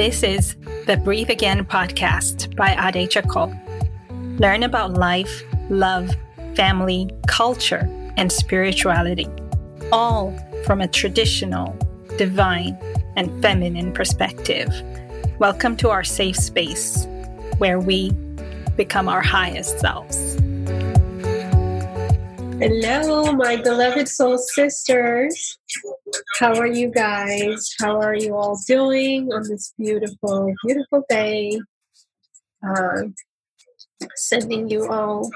This is the Breathe Again podcast by Ade Chacol. Learn about life, love, family, culture, and spirituality, all from a traditional, divine, and feminine perspective. Welcome to our safe space where we become our highest selves. Hello, my beloved soul sisters. How are you guys? How are you all doing on this beautiful, beautiful day? Uh, sending you all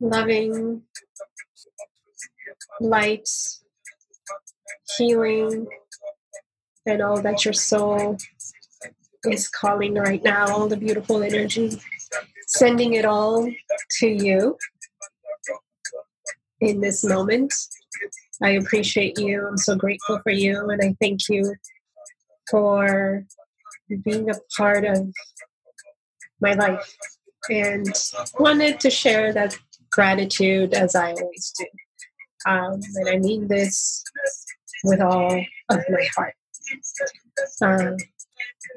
loving light, healing, and all that your soul is calling right now, all the beautiful energy sending it all to you in this moment. I appreciate you. I'm so grateful for you. And I thank you for being a part of my life and wanted to share that gratitude as I always do. Um, and I mean this with all of my heart. Um,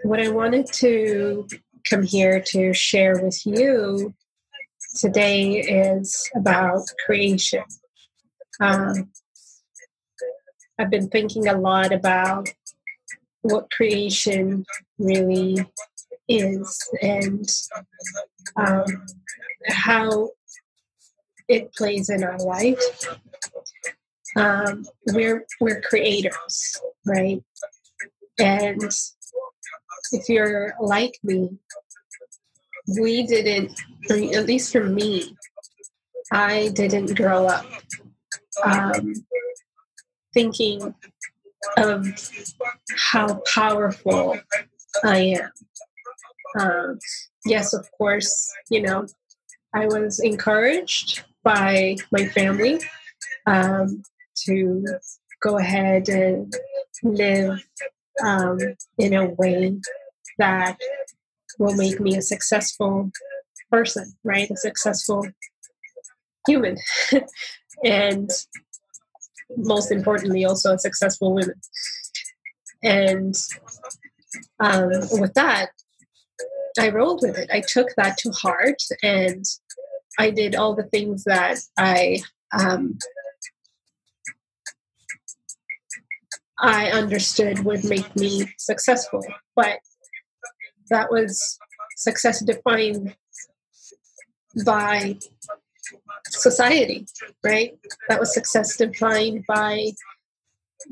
what I wanted to come here to share with you today is about creation. Um, I've been thinking a lot about what creation really is and um, how it plays in our life. Um, we're we're creators, right? And if you're like me, we didn't, at least for me, I didn't grow up um, thinking of how powerful I am. Um, yes, of course, you know, I was encouraged by my family um, to go ahead and live um, in a way that will make me a successful person, right? A successful human. and most importantly, also a successful woman. And um, with that, I rolled with it. I took that to heart and I did all the things that I um, I understood would make me successful. But that was success defined by society, right? That was success defined by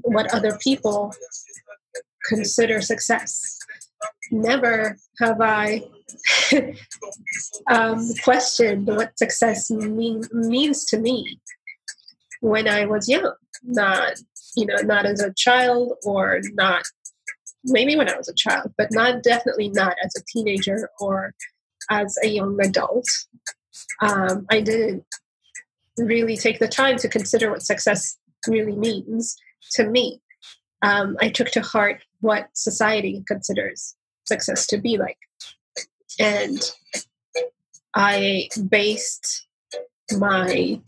what other people consider success. Never have I um, questioned what success mean, means to me when I was young. Not, you know, not as a child or not maybe when I was a child, but not definitely not as a teenager or as a young adult. Um, I didn't really take the time to consider what success really means to me. Um, I took to heart what society considers success to be like. And I based my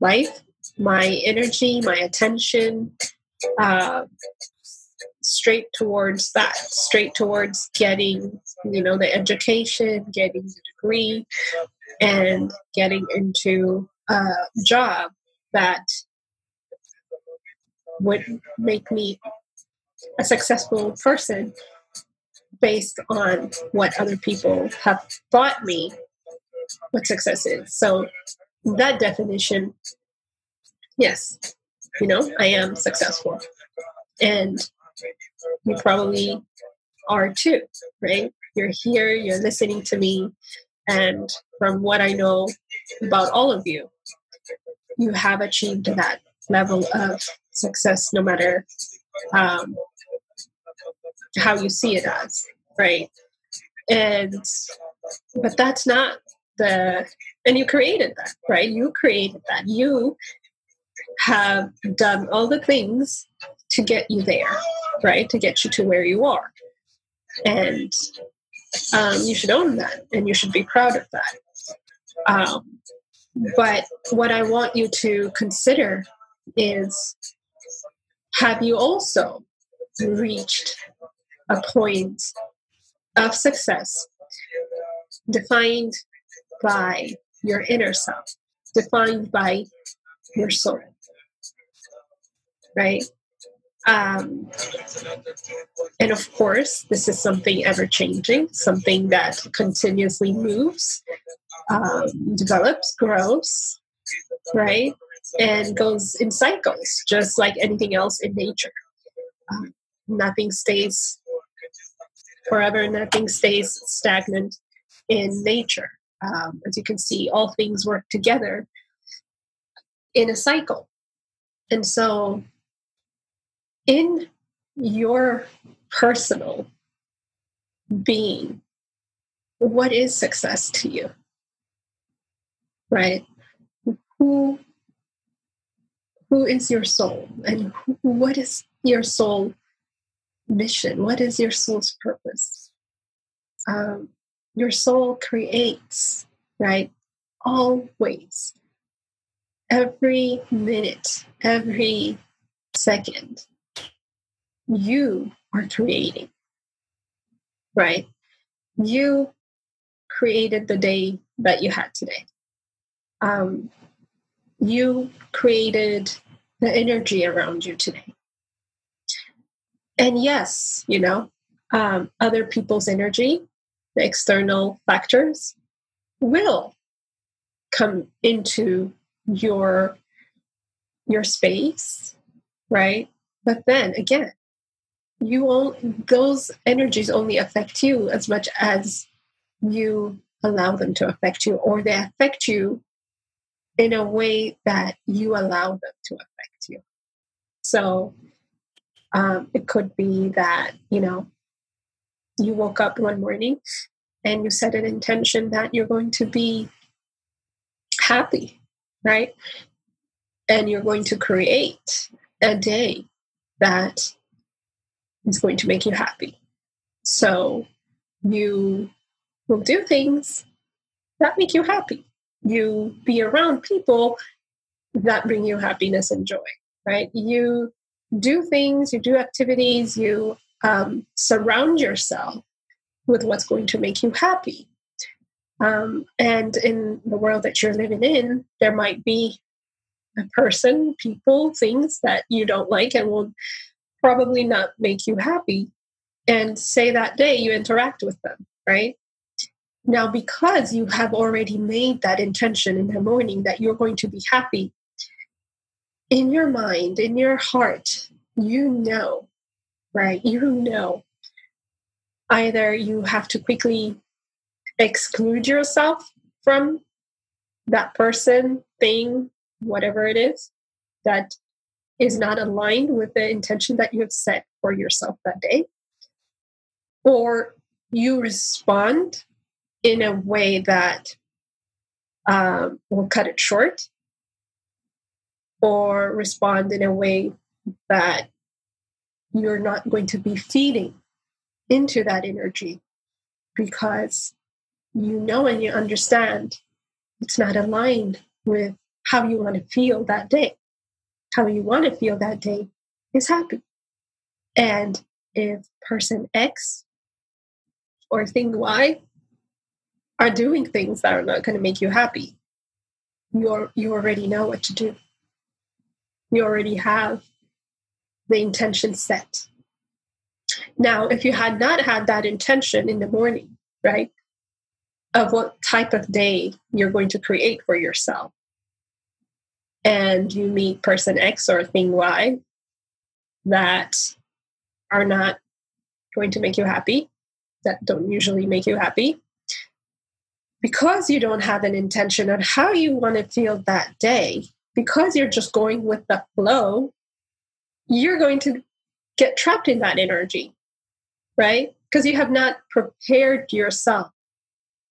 life, my energy, my attention, uh, straight towards that, straight towards getting, you know, the education, getting the degree, and getting into a job that would make me a successful person based on what other people have taught me what success is. So that definition, yes, you know, I am successful. And you probably are too, right? You're here, you're listening to me, and from what I know about all of you, you have achieved that level of success no matter um, how you see it as, right? And but that's not the and you created that, right? You created that. You have done all the things to get you there, right? To get you to where you are. And um, you should own that and you should be proud of that. Um, but what I want you to consider is have you also reached a point of success defined by your inner self, defined by your soul. Right? Um, and of course, this is something ever changing, something that continuously moves, um, develops, grows, right? And goes in cycles, just like anything else in nature. Um, nothing stays forever, nothing stays stagnant in nature. Um, as you can see, all things work together in a cycle. And so, in your personal being, what is success to you? Right? Who who is your soul and what is your soul mission? What is your soul's purpose? Um, your soul creates, right? Always. Every minute, every second, you are creating, right? You created the day that you had today. Um, you created the energy around you today and yes, you know, um, other people's energy, the external factors, will come into your your space, right? But then again, you won't; those energies only affect you as much as you allow them to affect you, or they affect you in a way that you allow them to affect you. So um, it could be that, you know, you woke up one morning and you set an intention that you're going to be happy, right? And you're going to create a day that is going to make you happy. So you will do things that make you happy. You be around people that bring you happiness and joy, right? You do things, you do activities, you um, surround yourself with what's going to make you happy. Um, and in the world that you're living in, there might be a person, people, things that you don't like and will probably not make you happy. And say that day you interact with them, right? Now, because you have already made that intention in the morning that you're going to be happy, in your mind, in your heart, you know, right? You know. Either you have to quickly exclude yourself from that person, thing, whatever it is, that is not aligned with the intention that you have set for yourself that day. Or you respond in a way that um, will cut it short or respond in a way that you're not going to be feeding into that energy because you know and you understand it's not aligned with how you want to feel that day. How you want to feel that day is happy. And if person X or thing Y are doing things that are not going to make you happy, you you already know what to do you already have the intention set. Now, if you had not had that intention in the morning, right, of what type of day you're going to create for yourself, and you meet person X or thing Y that are not going to make you happy, that don't usually make you happy, because you don't have an intention on how you want to feel that day, because you're just going with the flow, you're going to get trapped in that energy, right? Because you have not prepared yourself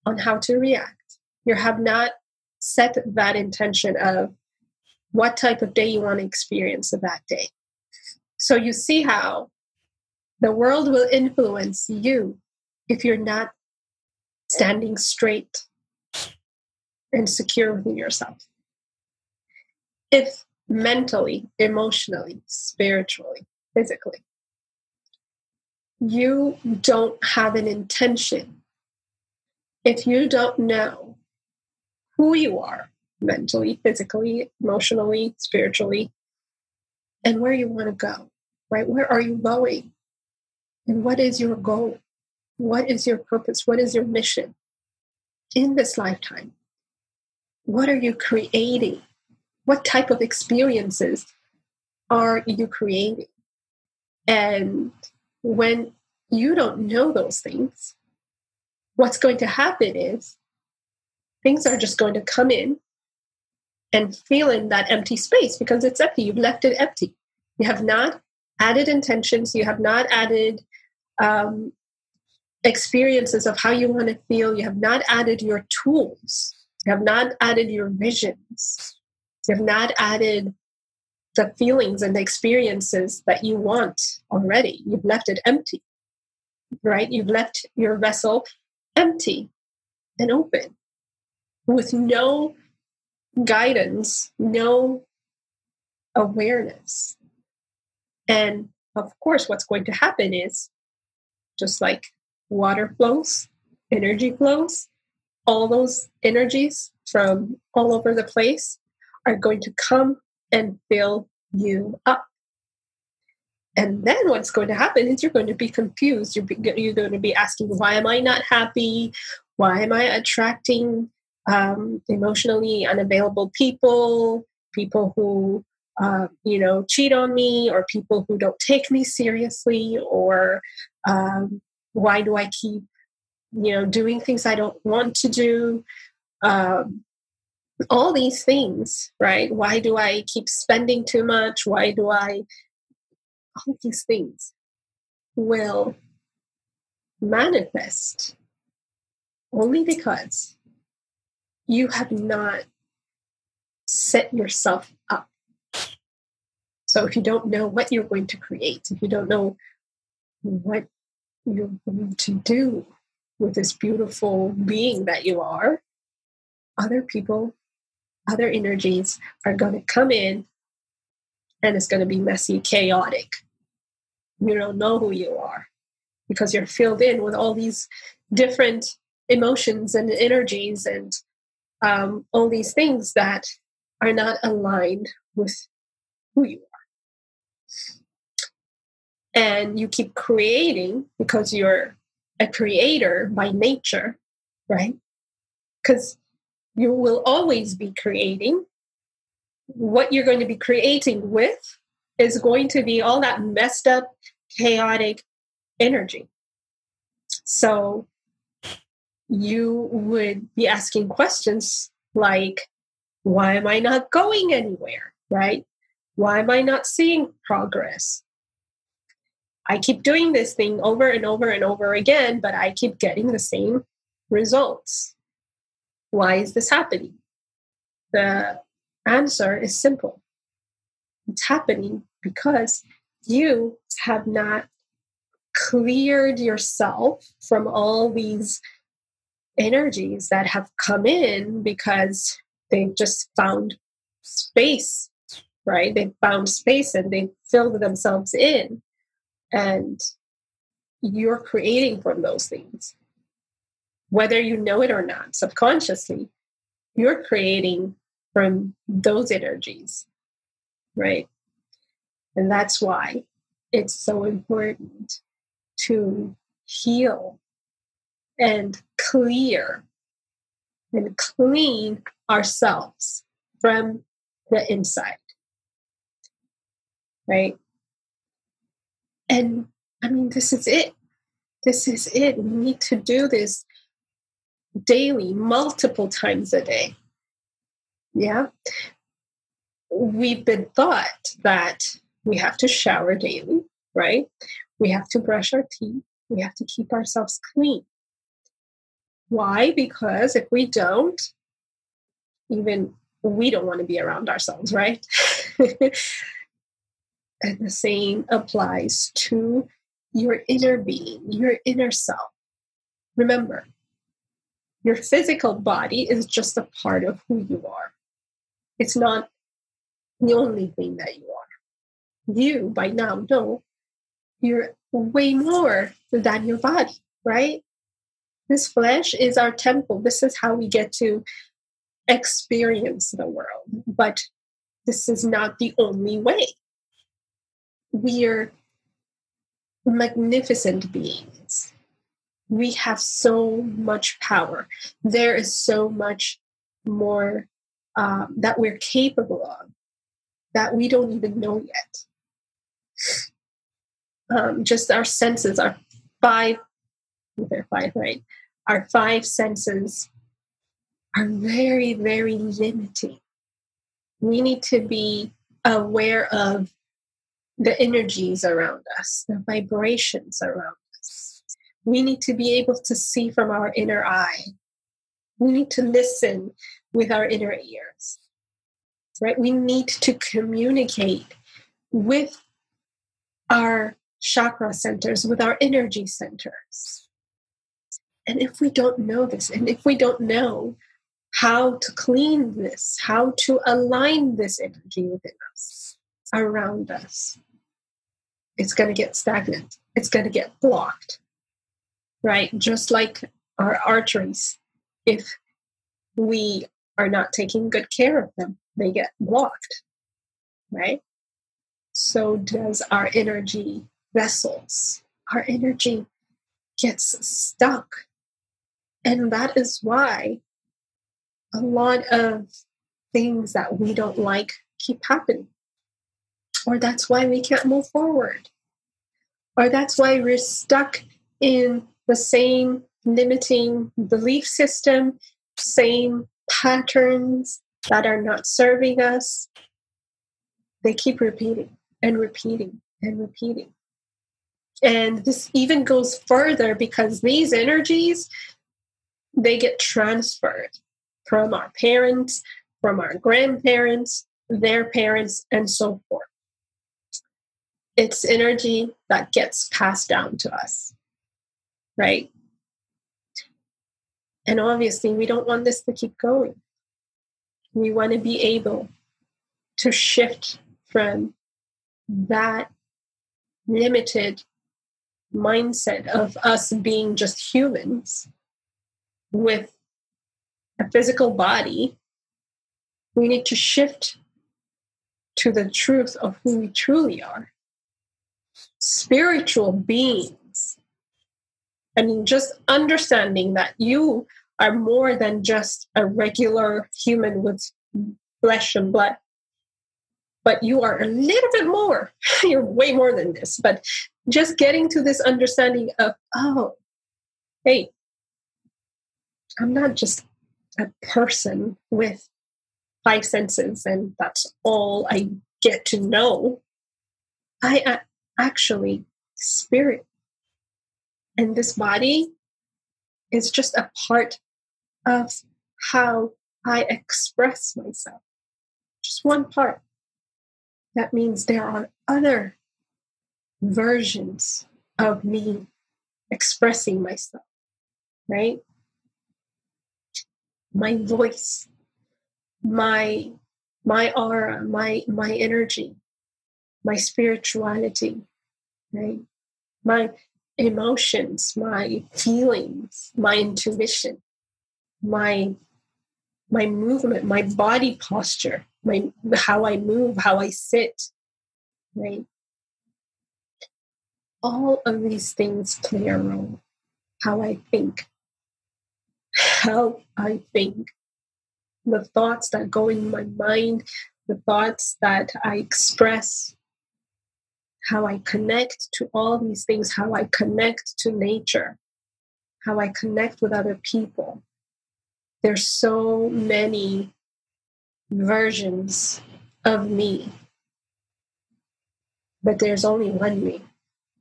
on how to react. You have not set that intention of what type of day you want to experience that day. So you see how the world will influence you if you're not standing straight and secure within yourself if mentally, emotionally, spiritually, physically, you don't have an intention, if you don't know who you are mentally, physically, emotionally, spiritually, and where you want to go, right? Where are you going? And what is your goal? What is your purpose? What is your mission in this lifetime? What are you creating? What type of experiences are you creating? And when you don't know those things, what's going to happen is things are just going to come in and fill in that empty space because it's empty. You've left it empty. You have not added intentions, you have not added um, experiences of how you want to feel, you have not added your tools, you have not added your visions, you have not added the feelings and the experiences that you want already. You've left it empty, right? You've left your vessel empty and open with no guidance, no awareness. And of course, what's going to happen is just like water flows, energy flows, all those energies from all over the place are going to come and fill you up. And then what's going to happen is you're going to be confused. You're, be, you're going to be asking, why am I not happy? Why am I attracting um, emotionally unavailable people, people who, uh, you know, cheat on me, or people who don't take me seriously, or um, why do I keep, you know, doing things I don't want to do? Um, all these things, right? Why do I keep spending too much? Why do I, all these things will manifest only because you have not set yourself up. So if you don't know what you're going to create, if you don't know what you're going to do with this beautiful being that you are, other people other energies are going to come in and it's going to be messy, chaotic. You don't know who you are because you're filled in with all these different emotions and energies and um, all these things that are not aligned with who you are. And you keep creating because you're a creator by nature, right? Because you will always be creating. What you're going to be creating with is going to be all that messed up, chaotic energy. So you would be asking questions like, why am I not going anywhere? Right? Why am I not seeing progress? I keep doing this thing over and over and over again, but I keep getting the same results. Why is this happening? The answer is simple it's happening because you have not cleared yourself from all these energies that have come in because they've just found space, right? They found space and they filled themselves in. And you're creating from those things whether you know it or not, subconsciously, you're creating from those energies, right? And that's why it's so important to heal and clear and clean ourselves from the inside. Right? And I mean, this is it. This is it. We need to do this daily, multiple times a day. Yeah. We've been taught that we have to shower daily, right? We have to brush our teeth. We have to keep ourselves clean. Why? Because if we don't, even we don't want to be around ourselves, right? and the same applies to your inner being, your inner self. Remember, your physical body is just a part of who you are. It's not the only thing that you are. You, by now, know you're way more than your body, right? This flesh is our temple. This is how we get to experience the world. But this is not the only way. We are magnificent beings. We have so much power. There is so much more um, that we're capable of that we don't even know yet. Um, just our senses, our five, they're five, right? Our five senses are very, very limiting. We need to be aware of the energies around us, the vibrations around us. We need to be able to see from our inner eye. We need to listen with our inner ears, right? We need to communicate with our chakra centers, with our energy centers. And if we don't know this, and if we don't know how to clean this, how to align this energy within us, around us, it's going to get stagnant. It's going to get blocked, right? Just like our arteries. If we are not taking good care of them, they get blocked, right? So does our energy vessels. Our energy gets stuck. And that is why a lot of things that we don't like keep happening. Or that's why we can't move forward. Or that's why we're stuck in the same limiting belief system, same patterns that are not serving us. They keep repeating and repeating and repeating. And this even goes further because these energies they get transferred from our parents, from our grandparents, their parents, and so forth. It's energy that gets passed down to us, right? And obviously, we don't want this to keep going. We want to be able to shift from that limited mindset of us being just humans with a physical body, we need to shift to the truth of who we truly are spiritual beings. I mean, just understanding that you are more than just a regular human with flesh and blood, but you are a little bit more. You're way more than this. But just getting to this understanding of, oh, hey, I'm not just a person with five senses and that's all I get to know. I am actually spirit. And this body is just a part of how I express myself. Just one part. That means there are other versions of me expressing myself, right? My voice, my my aura, my my energy, my spirituality, right? My emotions, my feelings, my intuition, my my movement, my body posture, my how I move, how I sit, right? all of these things play a role. How I think, how I think, the thoughts that go in my mind, the thoughts that I express, how I connect to all these things, how I connect to nature, how I connect with other people. There's so many versions of me, but there's only one me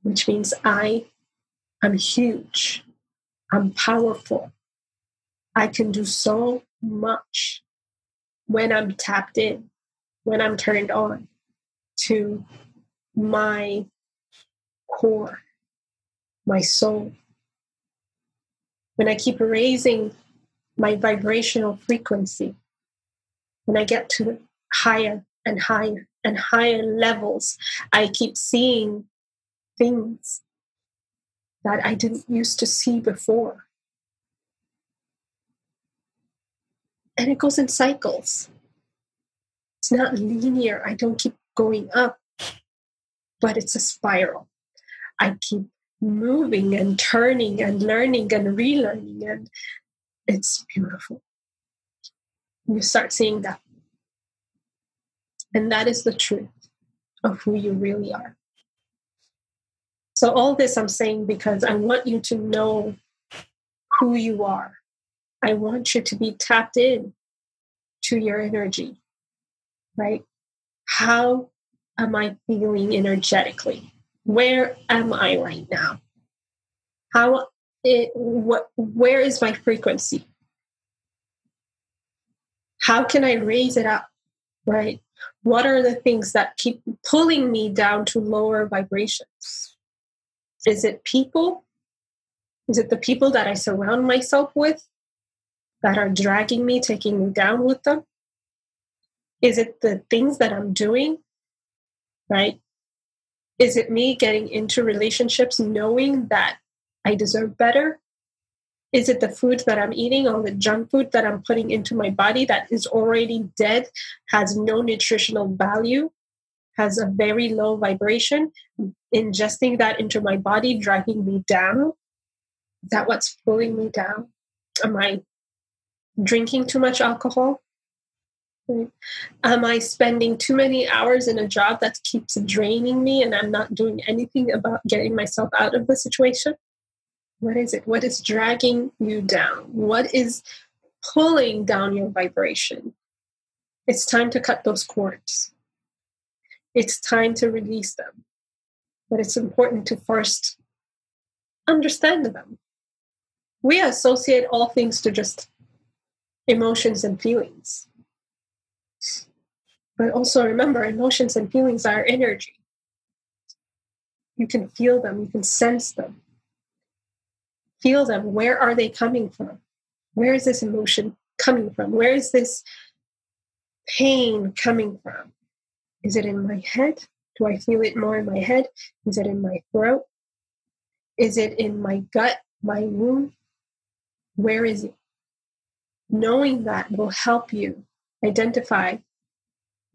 which means I am huge, I'm powerful. I can do so much when I'm tapped in, when I'm turned on to my core, my soul. When I keep raising my vibrational frequency, when I get to higher and higher and higher levels, I keep seeing things that I didn't used to see before. And it goes in cycles. It's not linear. I don't keep going up, but it's a spiral. I keep moving and turning and learning and relearning, and it's beautiful. You start seeing that. And that is the truth of who you really are. So, all this I'm saying because I want you to know who you are. I want you to be tapped in to your energy, right? How am I feeling energetically? Where am I right now? How it what where is my frequency? How can I raise it up? Right? What are the things that keep pulling me down to lower vibrations? Is it people? Is it the people that I surround myself with that are dragging me, taking me down with them? Is it the things that I'm doing? Right? Is it me getting into relationships knowing that I deserve better? Is it the food that I'm eating or the junk food that I'm putting into my body that is already dead, has no nutritional value, has a very low vibration? Ingesting that into my body, dragging me down? Is that what's pulling me down? Am I drinking too much alcohol? Am I spending too many hours in a job that keeps draining me and I'm not doing anything about getting myself out of the situation? What is it? What is dragging you down? What is pulling down your vibration? It's time to cut those cords. It's time to release them. But it's important to first understand them. We associate all things to just emotions and feelings but also remember, emotions and feelings are energy. You can feel them, you can sense them. Feel them. Where are they coming from? Where is this emotion coming from? Where is this pain coming from? Is it in my head? Do I feel it more in my head? Is it in my throat? Is it in my gut, my womb? Where is it? Knowing that will help you identify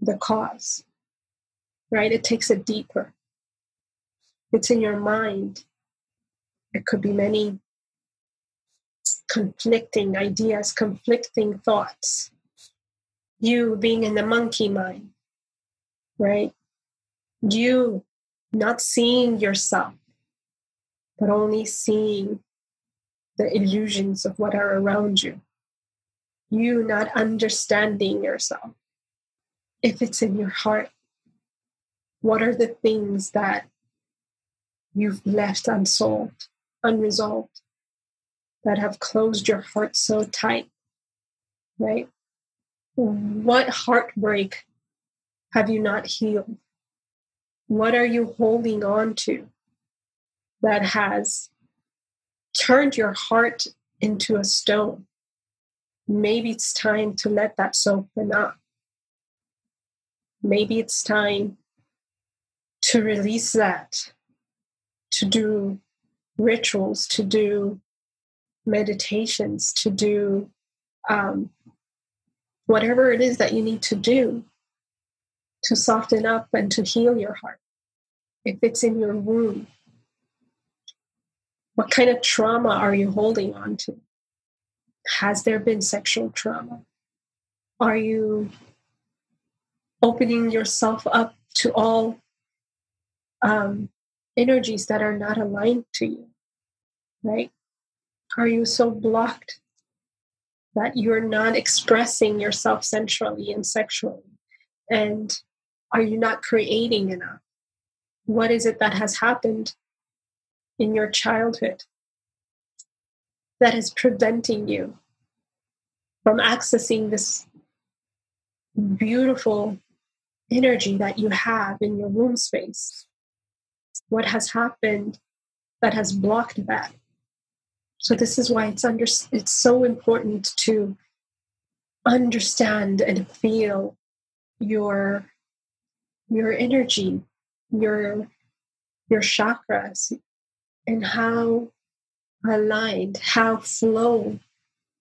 the cause, right? It takes it deeper. It's in your mind. It could be many conflicting ideas, conflicting thoughts. You being in the monkey mind, right? You not seeing yourself, but only seeing the illusions of what are around you. You not understanding yourself if it's in your heart, what are the things that you've left unsolved, unresolved, that have closed your heart so tight, right? What heartbreak have you not healed? What are you holding on to that has turned your heart into a stone? Maybe it's time to let that open up maybe it's time to release that, to do rituals, to do meditations, to do um, whatever it is that you need to do to soften up and to heal your heart. If it's in your womb, what kind of trauma are you holding on to? Has there been sexual trauma? Are you opening yourself up to all um, energies that are not aligned to you, right? Are you so blocked that you're not expressing yourself sensually and sexually? And are you not creating enough? What is it that has happened in your childhood that is preventing you from accessing this beautiful energy that you have in your womb space. What has happened that has blocked that? So this is why it's under it's so important to understand and feel your your energy, your your chakras and how aligned, how flow,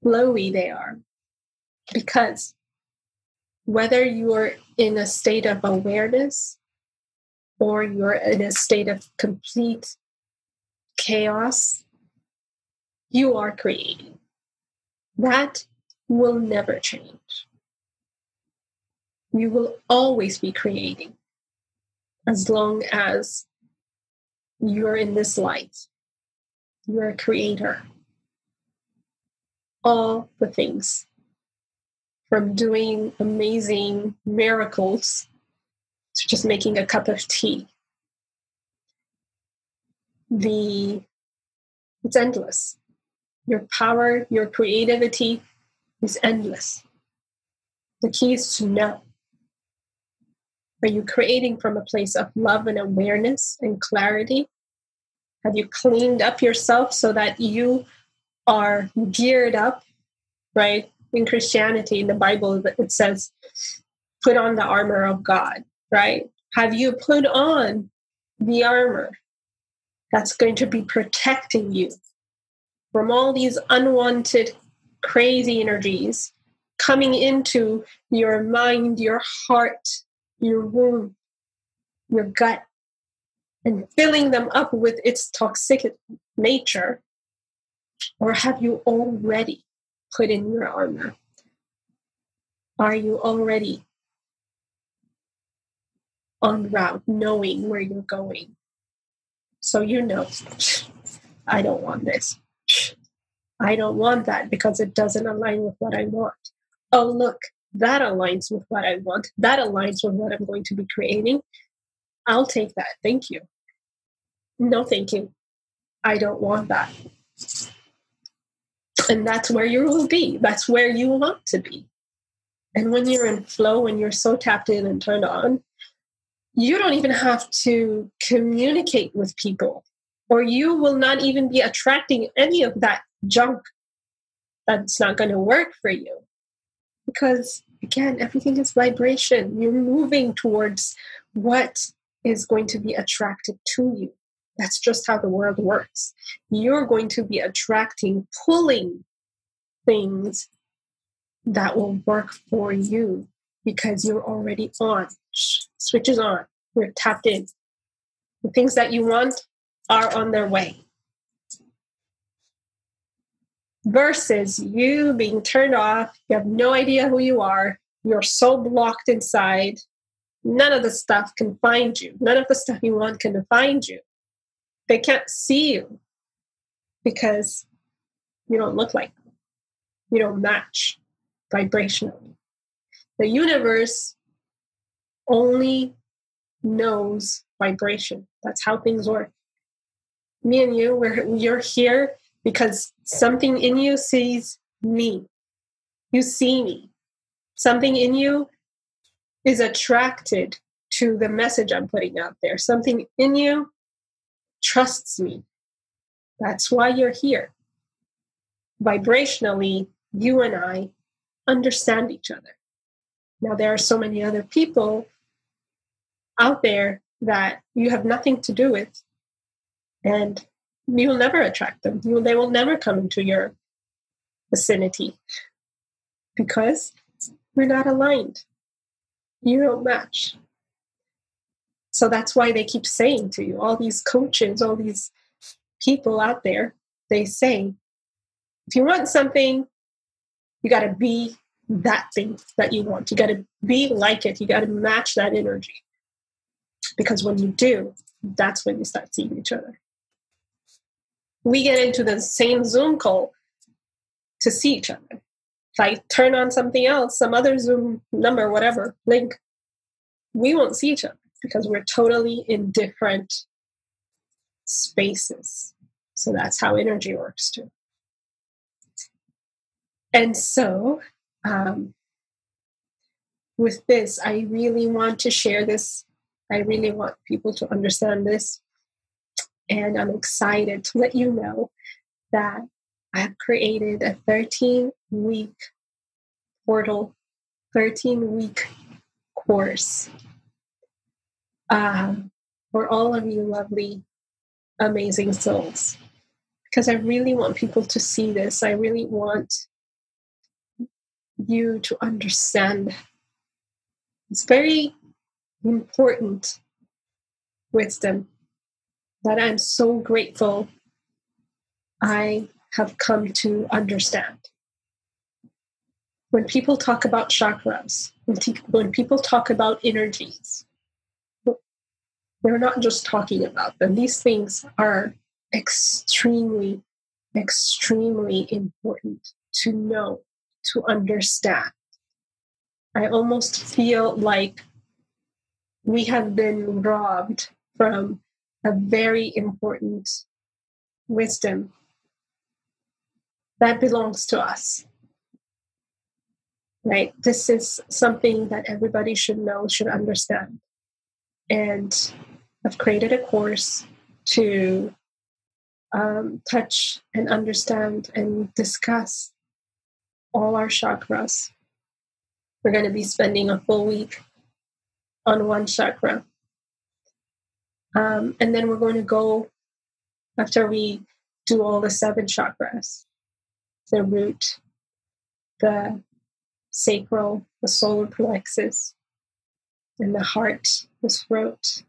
flowy they are. Because whether you're in a state of awareness or you're in a state of complete chaos, you are creating. That will never change. You will always be creating as long as you're in this light. You're a creator. All the things from doing amazing miracles to just making a cup of tea. The it's endless. Your power, your creativity is endless. The key is to know. Are you creating from a place of love and awareness and clarity? Have you cleaned up yourself so that you are geared up, right? In Christianity, in the Bible, it says, put on the armor of God, right? Have you put on the armor that's going to be protecting you from all these unwanted, crazy energies coming into your mind, your heart, your womb, your gut, and filling them up with its toxic nature? Or have you already put in your armor? Are you already on route, knowing where you're going? So you know, I don't want this. I don't want that because it doesn't align with what I want. Oh, look, that aligns with what I want. That aligns with what I'm going to be creating. I'll take that. Thank you. No, thank you. I don't want that. And that's where you will be. That's where you want to be. And when you're in flow, when you're so tapped in and turned on, you don't even have to communicate with people, or you will not even be attracting any of that junk that's not going to work for you. Because again, everything is vibration. You're moving towards what is going to be attracted to you. That's just how the world works. You're going to be attracting, pulling things that will work for you because you're already on. Switches on. You're tapped in. The things that you want are on their way versus you being turned off. You have no idea who you are. You're so blocked inside. None of the stuff can find you. None of the stuff you want can find you. They can't see you because you don't look like them. You don't match vibrationally. The universe only knows vibration. That's how things work. Me and you, we're, you're here because something in you sees me. You see me. Something in you is attracted to the message I'm putting out there. Something in you trusts me. That's why you're here. Vibrationally, you and I understand each other. Now, there are so many other people out there that you have nothing to do with, and you will never attract them. You, they will never come into your vicinity because we're not aligned. You don't match. So that's why they keep saying to you, all these coaches, all these people out there, they say, if you want something, you got to be that thing that you want. You got to be like it. You got to match that energy. Because when you do, that's when you start seeing each other we get into the same Zoom call to see each other. If I turn on something else, some other Zoom number, whatever, link, we won't see each other because we're totally in different spaces. So that's how energy works too. And so, um, with this, I really want to share this. I really want people to understand this and I'm excited to let you know that I have created a 13 week portal, 13 week course. Um, for all of you lovely, amazing souls. Because I really want people to see this. I really want you to understand. It's very important wisdom that I'm so grateful I have come to understand. When people talk about chakras, when people talk about energies, they're not just talking about them. These things are extremely, extremely important to know, to understand. I almost feel like we have been robbed from a very important wisdom that belongs to us. Right? This is something that everybody should know, should understand. And I've created a course to um, touch and understand and discuss all our chakras. We're going to be spending a full week on one chakra. Um, and then we're going to go, after we do all the seven chakras, the root, the sacral, the solar plexus, and the heart, the throat,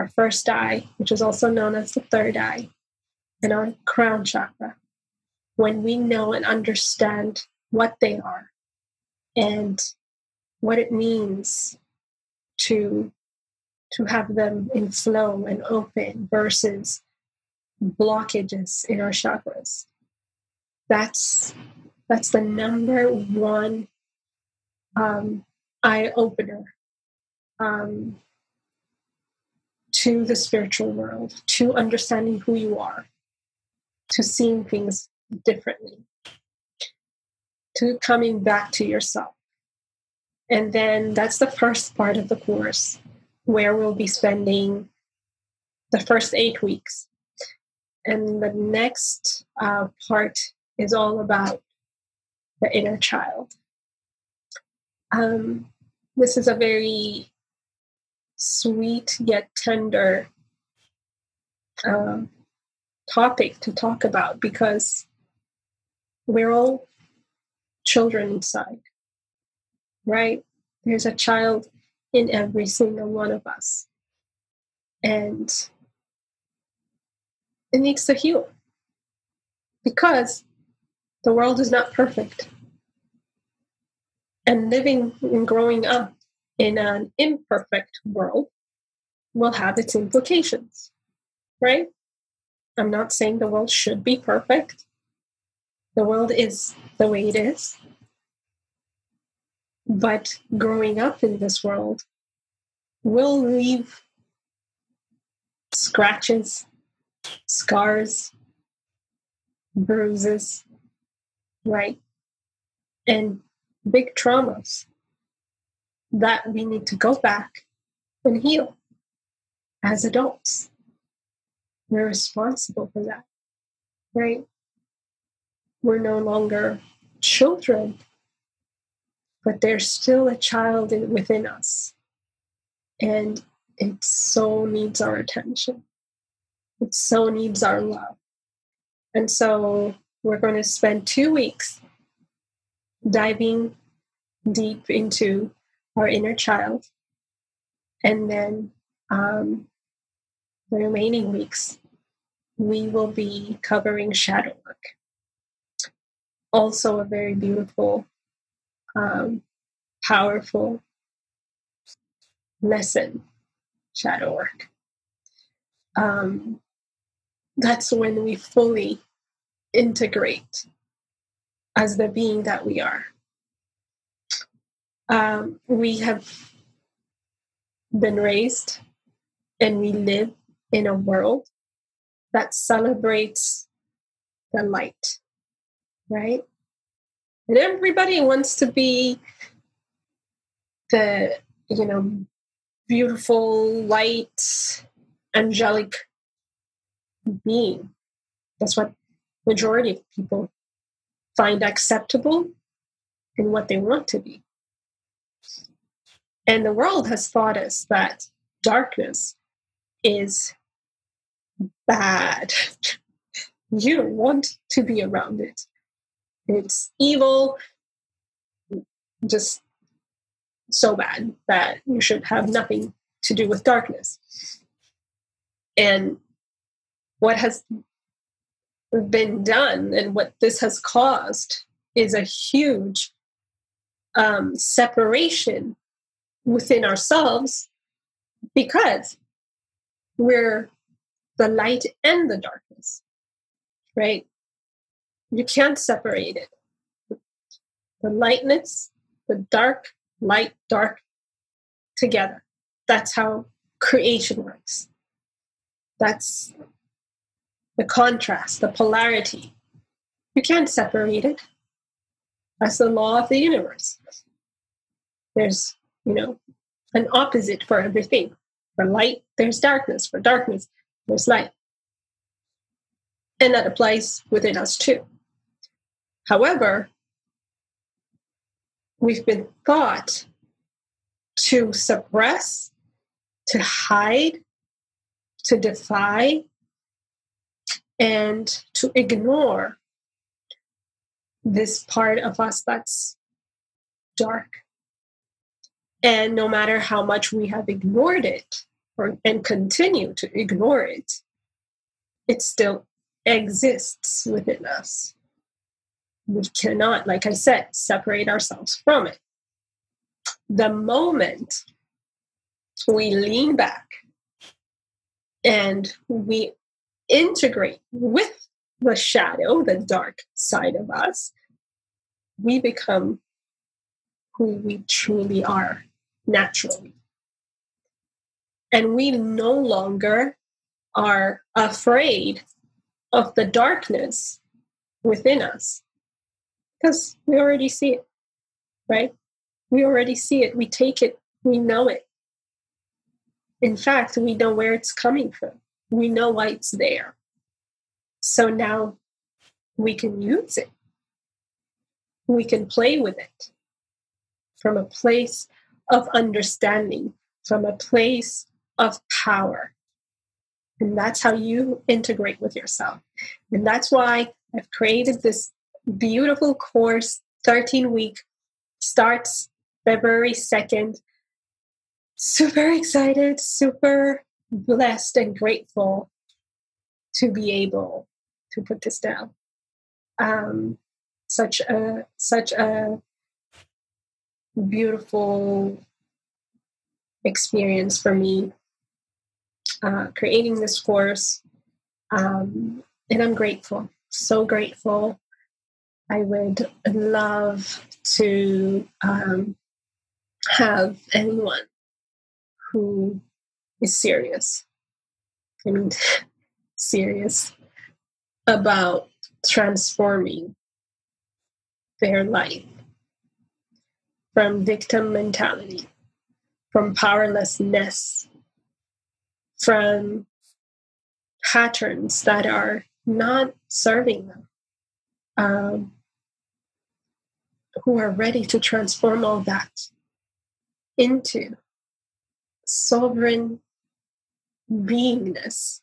our first eye, which is also known as the third eye, and our crown chakra. When we know and understand what they are and what it means to to have them in flow and open versus blockages in our chakras that's that's the number one um, eye opener um, to the spiritual world, to understanding who you are, to seeing things differently, to coming back to yourself. And then that's the first part of the course where we'll be spending the first eight weeks. And the next uh, part is all about the inner child. Um, this is a very sweet yet tender uh, topic to talk about because we're all children inside, right? There's a child in every single one of us. And it needs to heal because the world is not perfect. And living and growing up in an imperfect world will have its implications, right? I'm not saying the world should be perfect. The world is the way it is. But growing up in this world will leave scratches, scars, bruises, right? And big traumas that we need to go back and heal as adults. We're responsible for that, right? We're no longer children, but there's still a child within us. And it so needs our attention. It so needs our love. And so we're going to spend two weeks diving deep into our inner child. And then um, the remaining weeks, we will be covering shadow work. Also, a very beautiful, um, powerful lesson shadow work. Um, that's when we fully integrate as the being that we are. Um, we have been raised and we live in a world that celebrates the light, right? And everybody wants to be the, you know, beautiful, light, angelic being. That's what majority of people find acceptable and what they want to be. And the world has taught us that darkness is bad. you don't want to be around it. It's evil, just so bad that you should have nothing to do with darkness. And what has been done and what this has caused is a huge um, separation within ourselves because we're the light and the darkness, right? You can't separate it. The lightness, the dark, light, dark together. That's how creation works. That's the contrast, the polarity. You can't separate it. That's the law of the universe. There's, you know, an opposite for everything. For light, there's darkness. For darkness, there's light. And that applies within us too. However, we've been taught to suppress, to hide, to defy, and to ignore this part of us that's dark. And no matter how much we have ignored it or, and continue to ignore it, it still exists within us. We cannot, like I said, separate ourselves from it. The moment we lean back and we integrate with the shadow, the dark side of us, we become who we truly are naturally. And we no longer are afraid of the darkness within us because we already see it, right? We already see it, we take it, we know it. In fact, we know where it's coming from, we know why it's there. So now we can use it, we can play with it from a place of understanding, from a place of power. And that's how you integrate with yourself. And that's why I've created this beautiful course, 13 week, starts February 2nd. Super excited, super blessed and grateful to be able to put this down. Um, such a such a beautiful experience for me uh, creating this course. Um, and I'm grateful, so grateful. I would love to um, have anyone who is serious and serious about transforming their life from victim mentality, from powerlessness, from patterns that are not serving them, um, who are ready to transform all that into sovereign beingness,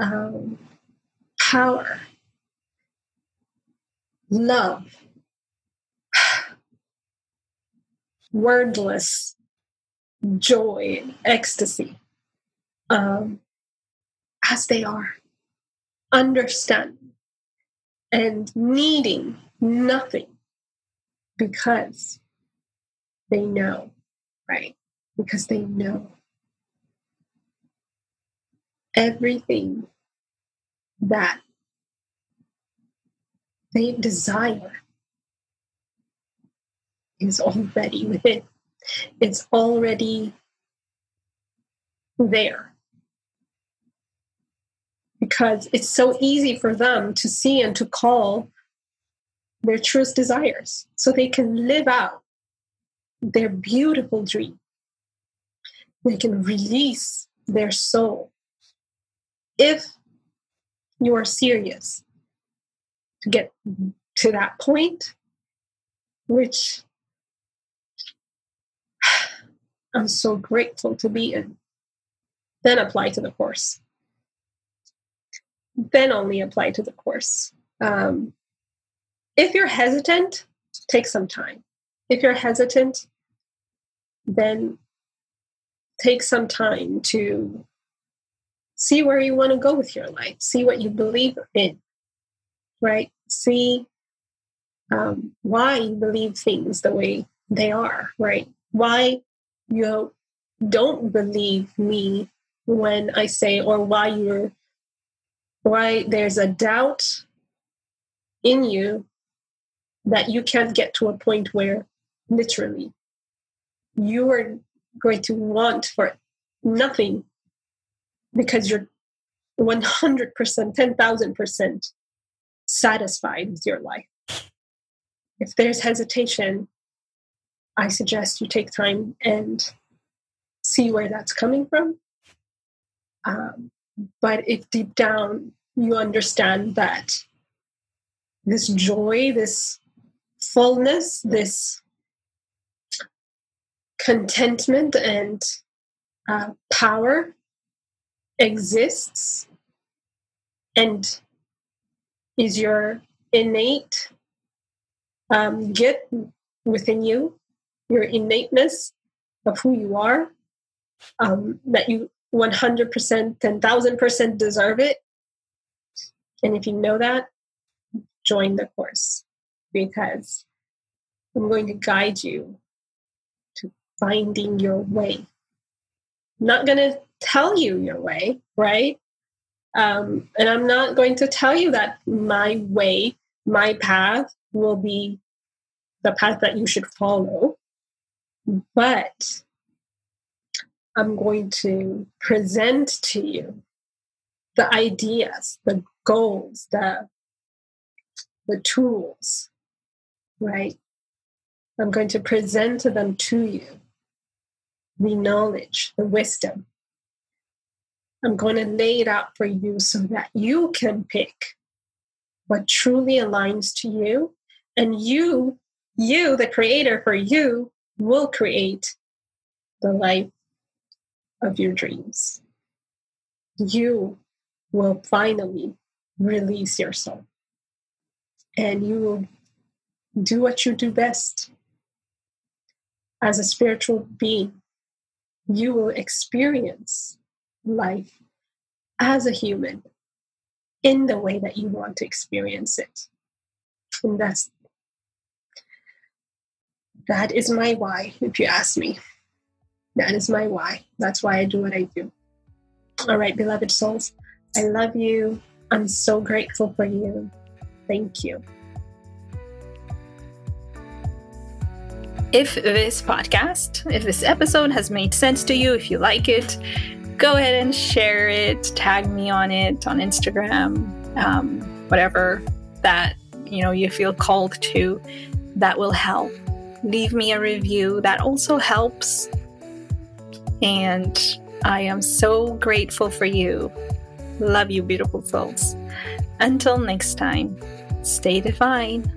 um, power, love, wordless joy, ecstasy, um, as they are, understanding and needing nothing because they know, right? Because they know everything that they desire is already within. It's already there. Because it's so easy for them to see and to call their truest desires so they can live out their beautiful dream. They can release their soul. If you are serious to get to that point, which I'm so grateful to be in, then apply to the course. Then only apply to the course. Um, if you're hesitant, take some time. If you're hesitant, then take some time to see where you want to go with your life, see what you believe in, right? See um, why you believe things the way they are, right? Why you don't believe me when I say, or why you're, why there's a doubt in you that you can't get to a point where literally you are going to want for nothing because you're 100%, 10,000% satisfied with your life. If there's hesitation, I suggest you take time and see where that's coming from. Um, but if deep down you understand that this joy, this fullness, this contentment and uh, power exists and is your innate um, get within you, your innateness of who you are, um, that you 100%, 10,000% deserve it. And if you know that, join the course because I'm going to guide you to finding your way. I'm not going to tell you your way, right? Um, and I'm not going to tell you that my way, my path will be the path that you should follow. But I'm going to present to you the ideas, the goals, the the tools, right? I'm going to present them to you the knowledge, the wisdom. I'm going to lay it out for you so that you can pick what truly aligns to you. And you, you, the creator for you, will create the life of your dreams. You will finally release your soul and you will do what you do best. As a spiritual being, you will experience life as a human in the way that you want to experience it. And that's that is my why, if you ask me. That is my why. That's why I do what I do. All right, beloved souls, I love you. I'm so grateful for you. Thank you. If this podcast, if this episode has made sense to you, if you like it, go ahead and share it, tag me on it on Instagram, um, whatever that you know you feel called to. That will help. Leave me a review. That also helps. And I am so grateful for you. Love you, beautiful souls. Until next time, stay divine.